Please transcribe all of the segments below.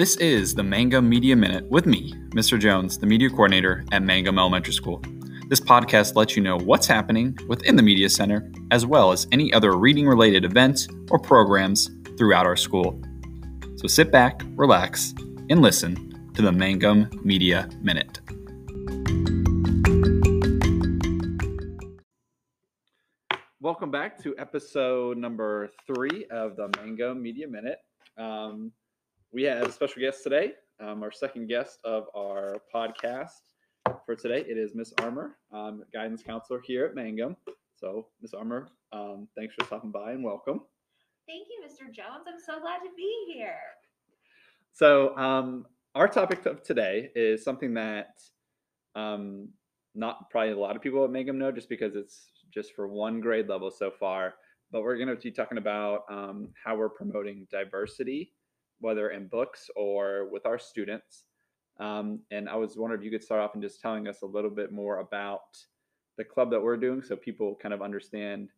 This is the Mangum Media Minute with me, Mr. Jones, the media coordinator at Mangum Elementary School. This podcast lets you know what's happening within the Media Center, as well as any other reading related events or programs throughout our school. So sit back, relax, and listen to the Mangum Media Minute. Welcome back to episode number three of the Mangum Media Minute. Um, we have a special guest today, um, our second guest of our podcast for today. It is Miss Armor, um, guidance counselor here at Mangum. So, Miss Armor, um, thanks for stopping by and welcome. Thank you, Mr. Jones. I'm so glad to be here. So, um, our topic of today is something that um, not probably a lot of people at Mangum know, just because it's just for one grade level so far. But we're going to be talking about um, how we're promoting diversity whether in books or with our students. Um, and I was wondering if you could start off and just telling us a little bit more about the club that we're doing, so people kind of understand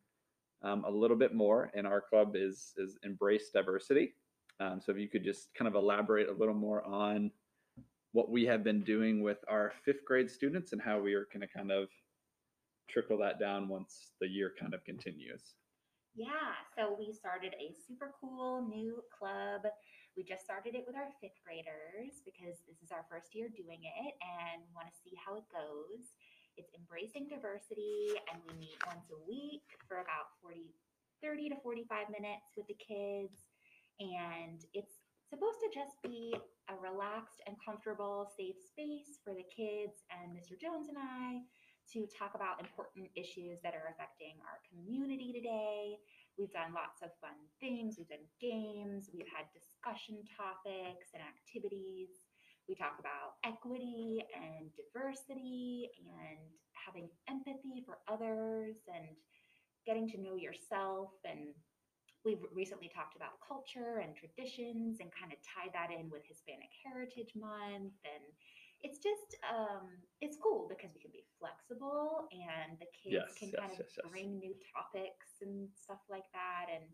um, a little bit more. And our club is is embrace diversity. Um, so if you could just kind of elaborate a little more on what we have been doing with our fifth grade students and how we are going to kind of trickle that down once the year kind of continues. Yeah, so we started a super cool new club we just started it with our fifth graders because this is our first year doing it and want to see how it goes. It's embracing diversity, and we meet once a week for about 40, 30 to 45 minutes with the kids. And it's supposed to just be a relaxed and comfortable, safe space for the kids and Mr. Jones and I to talk about important issues that are affecting our community today We've done lots of fun things. We've done games. We've had discussion topics and activities. We talk about equity and diversity and having empathy for others and getting to know yourself. And we've recently talked about culture and traditions and kind of tied that in with Hispanic Heritage Month and it's just um, it's cool because we can be flexible and the kids yes, can yes, kind of yes, bring new topics and stuff like that. And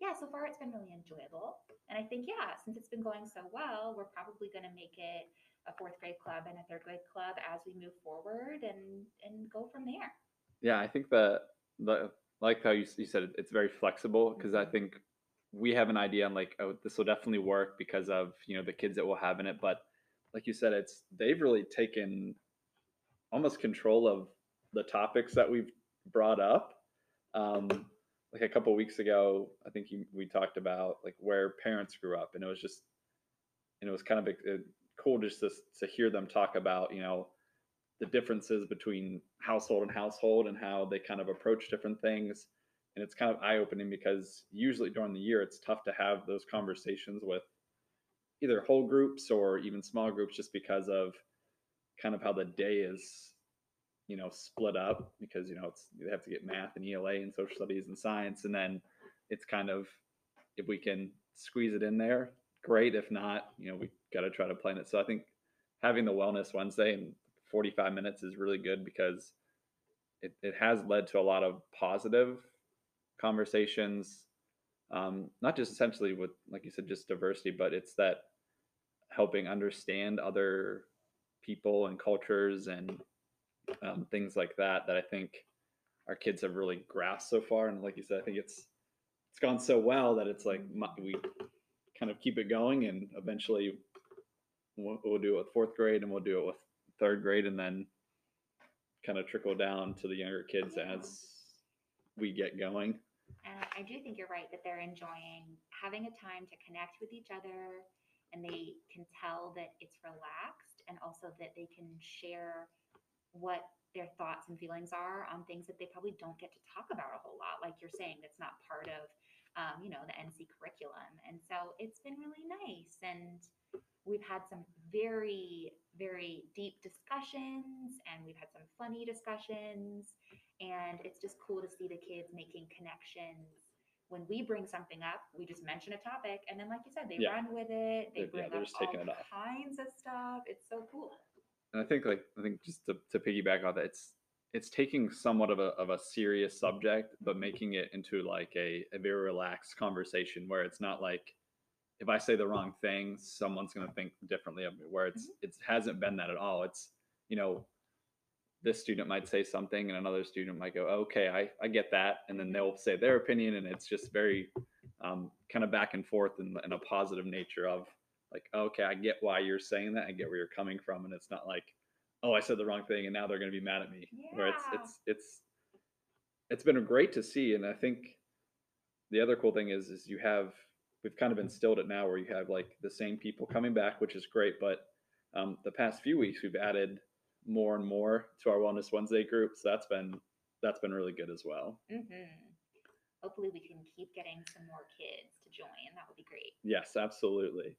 yeah so far it's been really enjoyable. And i think yeah since it's been going so well we're probably going to make it a fourth grade club and a third grade club as we move forward and and go from there. Yeah i think that the like how you, you said it's very flexible because mm-hmm. i think we have an idea on like oh this will definitely work because of you know the kids that we'll have in it. But like you said, it's they've really taken almost control of the topics that we've brought up. Um, like a couple weeks ago, I think you, we talked about like where parents grew up, and it was just, and it was kind of a, a cool just to, to hear them talk about you know the differences between household and household and how they kind of approach different things. And it's kind of eye opening because usually during the year, it's tough to have those conversations with either whole groups or even small groups just because of kind of how the day is you know split up because you know it's you have to get math and ELA and social studies and science and then it's kind of if we can squeeze it in there great. If not you know we got to try to plan it. So I think having the wellness Wednesday and 45 minutes is really good because it, it has led to a lot of positive conversations um, not just essentially with like you said just diversity but it's that helping understand other people and cultures and um, things like that that I think our kids have really grasped so far. And like you said, I think it's it's gone so well that it's like we kind of keep it going, and eventually we'll, we'll do it with fourth grade, and we'll do it with third grade, and then kind of trickle down to the younger kids as we get going. And I do think you're right that they're enjoying having a time to connect with each other, and they can tell that it's relaxed and also that they can share what their thoughts and feelings are on things that they probably don't get to talk about a whole lot like you're saying that's not part of um, you know the nc curriculum. And so it's been really nice and we've had some very very deep discussions and we've had some funny discussions and it's just cool to see the kids making connections when we bring something up, we just mention a topic, and then, like you said, they yeah. run with it. they're bring yeah, up all it kinds of stuff. It's so cool. And I think, like, I think just to, to piggyback on that, it's it's taking somewhat of a of a serious subject, but mm-hmm. making it into like a, a very relaxed conversation where it's not like if I say the wrong thing, someone's going to think differently of me. Where it's mm-hmm. it hasn't been that at all. It's you know, this student might say something, and another student might go, "Okay, I I get that," and then they'll say their opinion, and it's just very um, kind of back and forth in, in a positive nature of like, okay, I get why you're saying that. I get where you're coming from, and it's not like, oh, I said the wrong thing, and now they're going to be mad at me. Where it's it's it's it's been great to see, and I think the other cool thing is is you have we've kind of instilled it now where you have like the same people coming back, which is great. But um, the past few weeks we've added more and more to our Wellness Wednesday group, so that's been that's been really good as well. hmm Hopefully, we can keep getting some more kids to join. That would be great. Yes, absolutely.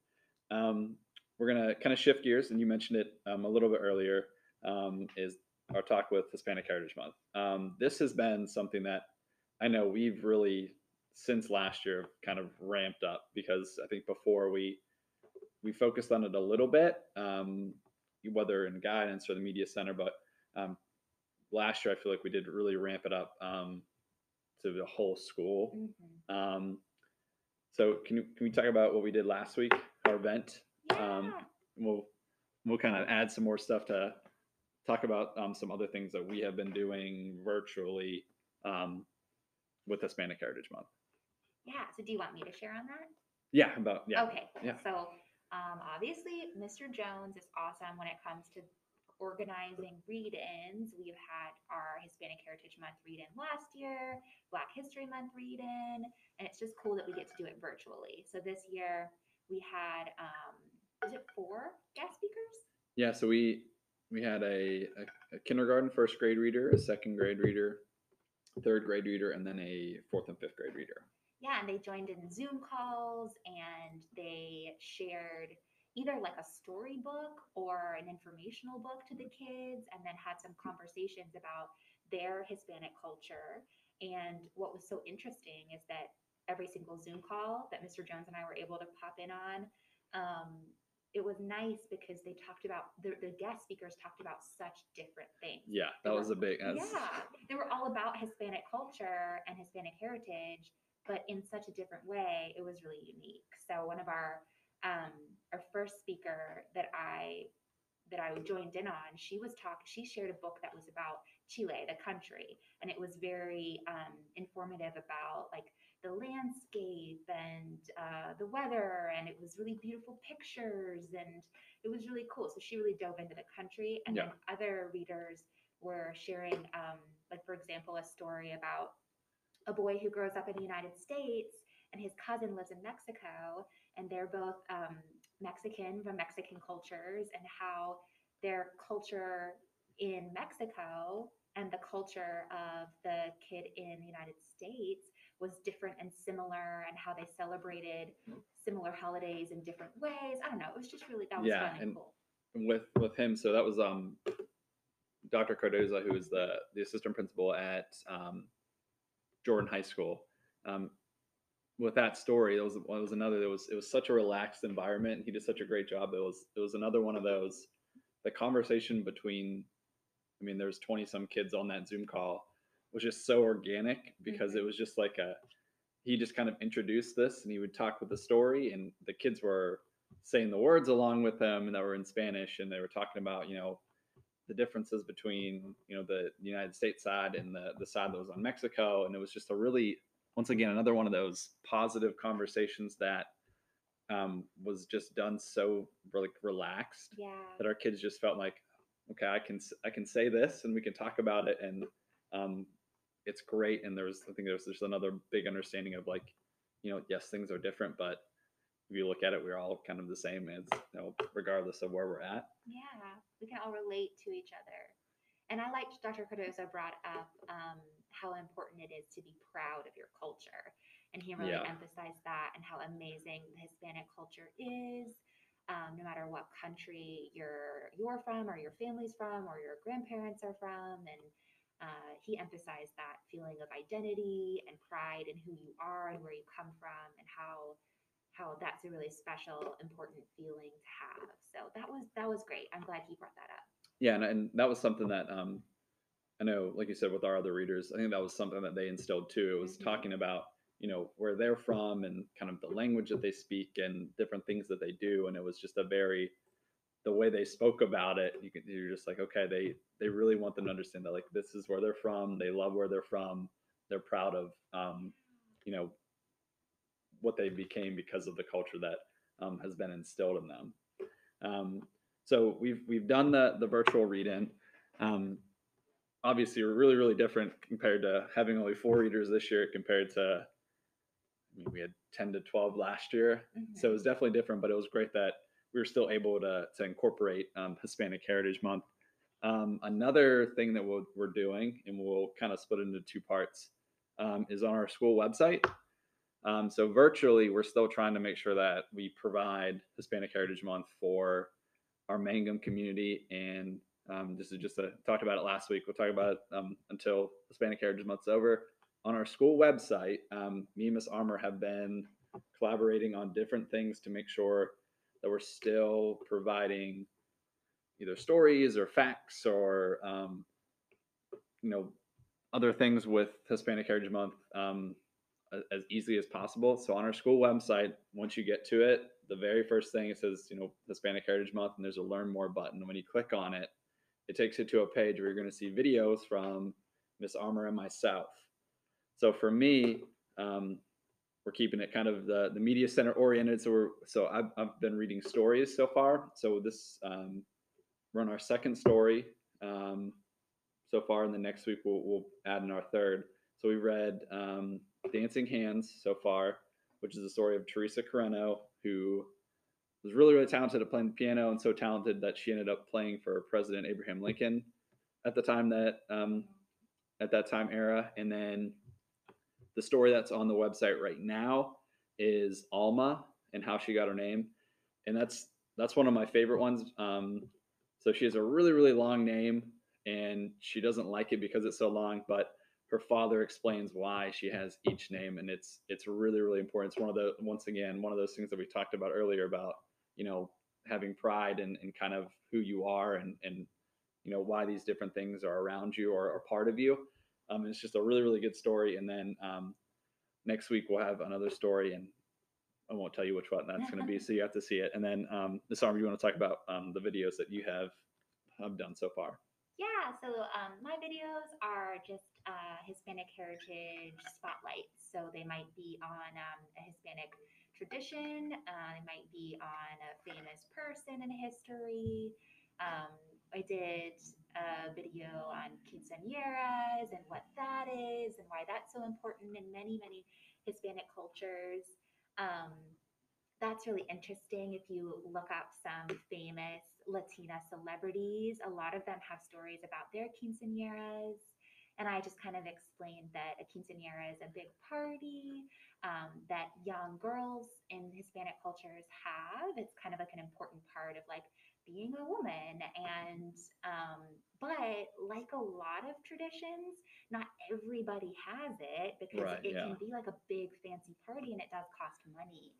Um, we're gonna kind of shift gears, and you mentioned it um, a little bit earlier. Um, is our talk with Hispanic Heritage Month? Um, this has been something that I know we've really since last year kind of ramped up because I think before we we focused on it a little bit, um, whether in guidance or the media center, but um, last year I feel like we did really ramp it up um, to the whole school. hmm Um, so can you, can we talk about what we did last week, our event? Yeah. Um, we'll we'll kind of add some more stuff to talk about um, some other things that we have been doing virtually um, with Hispanic Heritage Month. yeah. So, do you want me to share on that? Yeah, about yeah, Okay. yeah. So um, obviously, Mr. Jones is awesome when it comes to organizing read-ins. We've had our Hispanic Heritage Month read-in last year, Black History Month read-in, and it's just cool that we get to do it virtually. So this year we had, um, is it four guest speakers? yeah. So we we had a, a, a kindergarten first grade reader, a second grade reader, third grade reader, and then a fourth and fifth grade reader. Yeah, and they joined in Zoom calls and they shared either like a storybook or an informational book to the kids and then had some conversations about their Hispanic culture. And what was so interesting is that every single Zoom call that Mr. Jones and I were able to pop in on, um, it was nice because they talked about the, the guest speakers talked about such different things. Yeah, that were- was a big. That's, Yeah, they were all about Hispanic culture and Hispanic heritage, but in such a different way. It was really unique. So one of our um, our first speaker that I that I joined in on, she was talking. She shared a book that was about Chile, the country, and it was very um, informative about like the landscape and uh, the weather, and it was really beautiful pictures, and it was really cool. So she really dove into the country, and then other readers were sharing, um, like for example, a story about a boy who grows up in the United States and his cousin lives in Mexico, and they're both um, Mexican from Mexican cultures, and how their culture in Mexico and the culture of the kid in the United States was different and similar, and how they celebrated similar holidays in different ways. I don't know. It was just really that was Yeah, fun and, and- cool. with with him. So that was um Dr. Cardoza, who is the the assistant principal at um, Jordan High School. Um, with that story, it was it was another. It was it was such a relaxed environment. He did such a great job. It was it was another one of those. The conversation between, I mean, there's twenty some kids on that Zoom call was just so organic because it was just like a. He just kind of introduced this, and he would talk with the story, and the kids were saying the words along with them and that were in Spanish and they were talking about, you know, the differences between, you know, the United States side and the, the side that was on Mexico. And it was just a really, once again, another one of those positive conversations that um, was just done so like relaxed Yeah. that our kids just felt like, okay, I can, I can say this and we can talk about it. And um, it's great. And there's, I think there's just another big understanding of like, you know, yes, things are different, but if you look at it, we're all kind of the same as you know, regardless of where we're at. Yeah, we can all relate to each other. And I liked Dr. Cardozo brought up um, how important it is to be proud of your culture. And he really Yeah. emphasized that and how amazing the Hispanic culture is. Um, no matter what country you're you're from, or your family's from, or your grandparents are from, and uh, he emphasized that feeling of identity and pride in who you are and where you come from, and how how that's a really special, important feeling to have. So that was that was great. I'm glad he brought that up. Yeah, and, and that was something that um, I know, like you said, with our other readers, I think that was something that they instilled too. It was Mhm. talking about, you know where they're from and kind of the language that they speak and different things that they do and it was just a very the way they spoke about it you could you're just like okay they they really want them to understand that like this is where they're from they love where they're from they're proud of um, you know what they became because of the culture that um, has been instilled in them. Um, so we've we've done the the virtual read-in. Um, obviously we're really really different compared to having only four readers this year compared to I mean, we had 10 to 12 last year. So it was definitely different but it was great that we were still able to, to incorporate um, hispanic heritage month. Um, another thing that we'll, we're doing and we'll kind of split it into two parts um, is on our school website um, so virtually we're still trying to make sure that we provide hispanic heritage month for our mangum community and um, this is just a talked about it last week. We'll talk about it um, until Hispanic Heritage Month's over. On our school website, um, me and Miss Armor have been collaborating on different things to make sure that we're still providing either stories or facts or um, you know other things with Hispanic Heritage Month um, as easily as possible. So on our school website, once you get to it, the very first thing it says, you know, Hispanic Heritage Month, and there's a Learn More button. When you click on it, it takes you to a page where you're going to see videos from Miss Armor and myself. So for me, um, we're keeping it kind of the, the media center oriented. So we're so I've, I've been reading stories so far. So this um, we're on our second story um, so far, and the next week we'll, we'll add in our third. So we read um, Dancing Hands so far, which is the story of Teresa Carreno, who was really, really talented at playing the piano and so talented that she ended up playing for President Abraham Lincoln at the time that um, at that time era. And then the story that's on the website right now is Alma and how she got her name, and that's that's one of my favorite ones. Um, so she has a really, really long name, and she doesn't like it because it's so long, but her father explains why she has each name and it's it's really really important. It's one of the once again one of those things that we talked about earlier about you know having pride and, and kind of who you are and and you know why these different things are around you or are part of you. Um, it's just a really really good story and then um, next week we'll have another story and i won't tell you which one that's going to be so you have to see it. And then um, this arm you want to talk about um, the videos that you have have done so far Yeah, so um, my videos are just uh, Hispanic heritage spotlights. So they might be on um, a Hispanic tradition, uh, they might be on a famous person in history. Um, I did a video on quinceañeras and what that is and why that's so important in many, many Hispanic cultures. Um, that's really interesting. If you look up some famous Latina celebrities, a lot of them have stories about their quinceañeras. And I just kind of explained that a quinceañera is a big party um, that young girls in Hispanic cultures have. It's kind of like an important part of like being a woman. And, um, but like a lot of traditions, not everybody has it because Right, it yeah. can be like a big fancy party and it does cost money.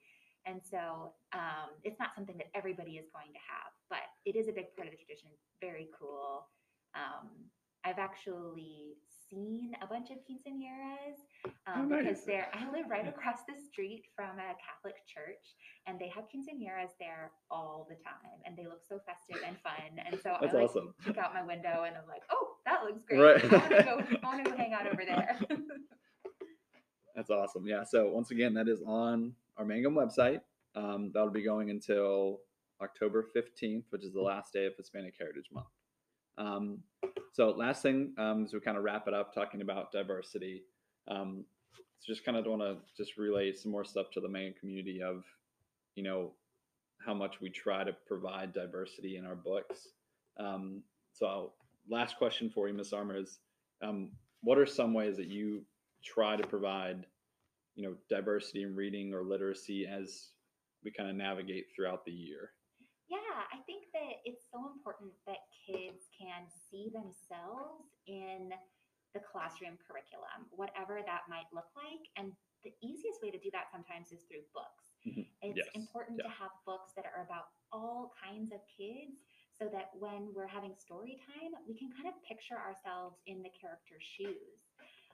And so um, it's not something that everybody is going to have, but it is a big part of the tradition. Very cool. Um, I've actually seen a bunch of quinceañeras um, Oh, because nice. they're. I live right across the street from a Catholic church, and they have quinceañeras there all the time, and they look so festive and fun. And so that's I like awesome look out my window, and I'm like, oh, that looks great. Right. I want to go. I want to go hang out over there. That's awesome. Yeah. So once again, that is on our Mangum website. Um, that'll be going until October 15th, which is the last day of Hispanic Heritage Month. Um, so last thing, um, as we kind of wrap it up, talking about diversity, um, so just kind of want to just relay some more stuff to the Mangum community of, you know, how much we try to provide diversity in our books. Um, so last question for you, Ms. Armor, is um, what are some ways that you try to provide you know diversity in reading or literacy as we kind of navigate throughout the year Yeah, I think that it's so important that kids can see themselves in the classroom curriculum, whatever that might look like. And the easiest way to do that sometimes is through books. Mhm. It's Yes, important yeah. to have books that are about all kinds of kids so that when we're having story time, we can kind of picture ourselves in the character's shoes.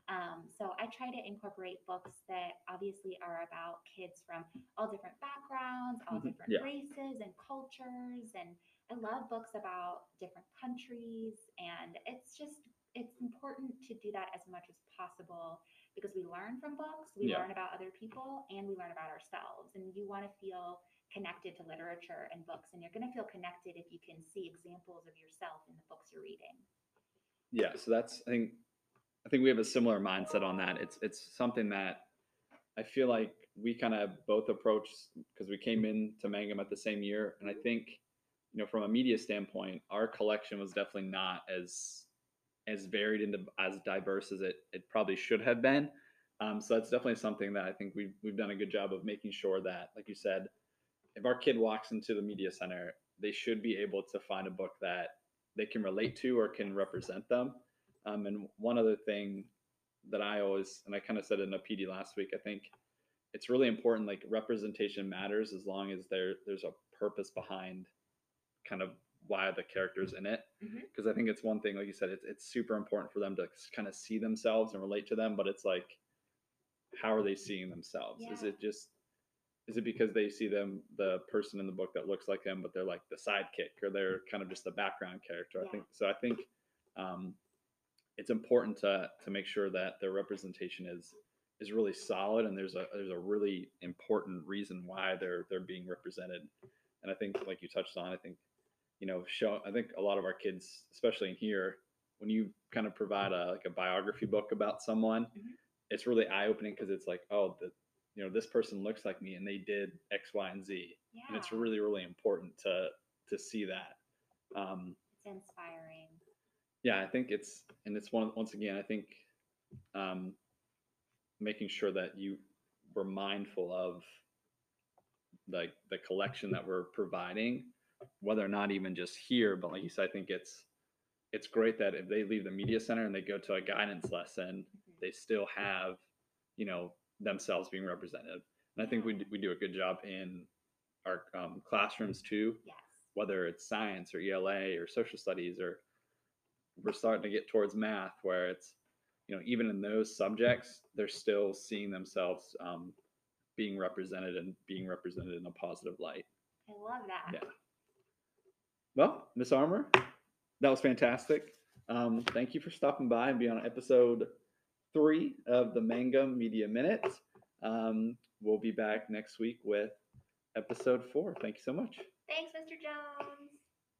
Um, so I try to incorporate books that obviously are about kids from all different backgrounds, all Mhm, different yeah. races and cultures. And I love books about different countries. And it's just, it's important to do that as much as possible because we learn from books, we Yeah. learn about other people, and we learn about ourselves. And you want to feel connected to literature and books. And you're going to feel connected if you can see examples of yourself in the books you're reading. Yeah, so that's I think I think we have a similar mindset on that. It's it's something that I feel like we kind of both approach because we came into Mangum at the same year, and I think you know from a media standpoint, our collection was definitely not as as varied and as diverse as it it probably should have been. Um, so that's definitely something that I think we've we've done a good job of making sure that, like you said, if our kid walks into the media center, they should be able to find a book that they can relate to or can represent them. Um, and one other thing that I always, and I kind of said it in a PD last week, I think it's really important. Like representation matters as long as there there's a purpose behind kind of why the characters in it. Because I think it's one thing, like you said, it's it's super important for them to kind of see themselves and relate to them. But it's like, how are they seeing themselves? Is it just is it because they see them the person in the book that looks like them but they're like the sidekick or they're kind of just the background character i think so i think um, it's important to to make sure that their representation is is really solid and there's a there's a really important reason why they're they're being represented and i think like you touched on i think you know show i think a lot of our kids especially in here when you kind of provide a like a biography book about someone Mhm. it's really eye-opening because it's like oh the you know this person looks like me and they did x y and z Yeah. and it's really really important to to see that um it's inspiring. Yeah i think it's and it's one once again i think um making sure that you were mindful of like the collection that we're providing whether or not even just here but like you said i think it's it's great that if they leave the media center and they go to a guidance lesson Mhm. they still have you know themselves being represented and i think we, we do a good job in our um, classrooms too Yes. whether it's science or ELA or social studies or we're starting to get towards math where it's you know even in those subjects they're still seeing themselves um, being represented and being represented in a positive light. I love that. Yeah. well miss armor that was fantastic. Um, thank you for stopping by and being on episode three of the mangum media minute. Um, we'll be back next week with episode four. Thank you so much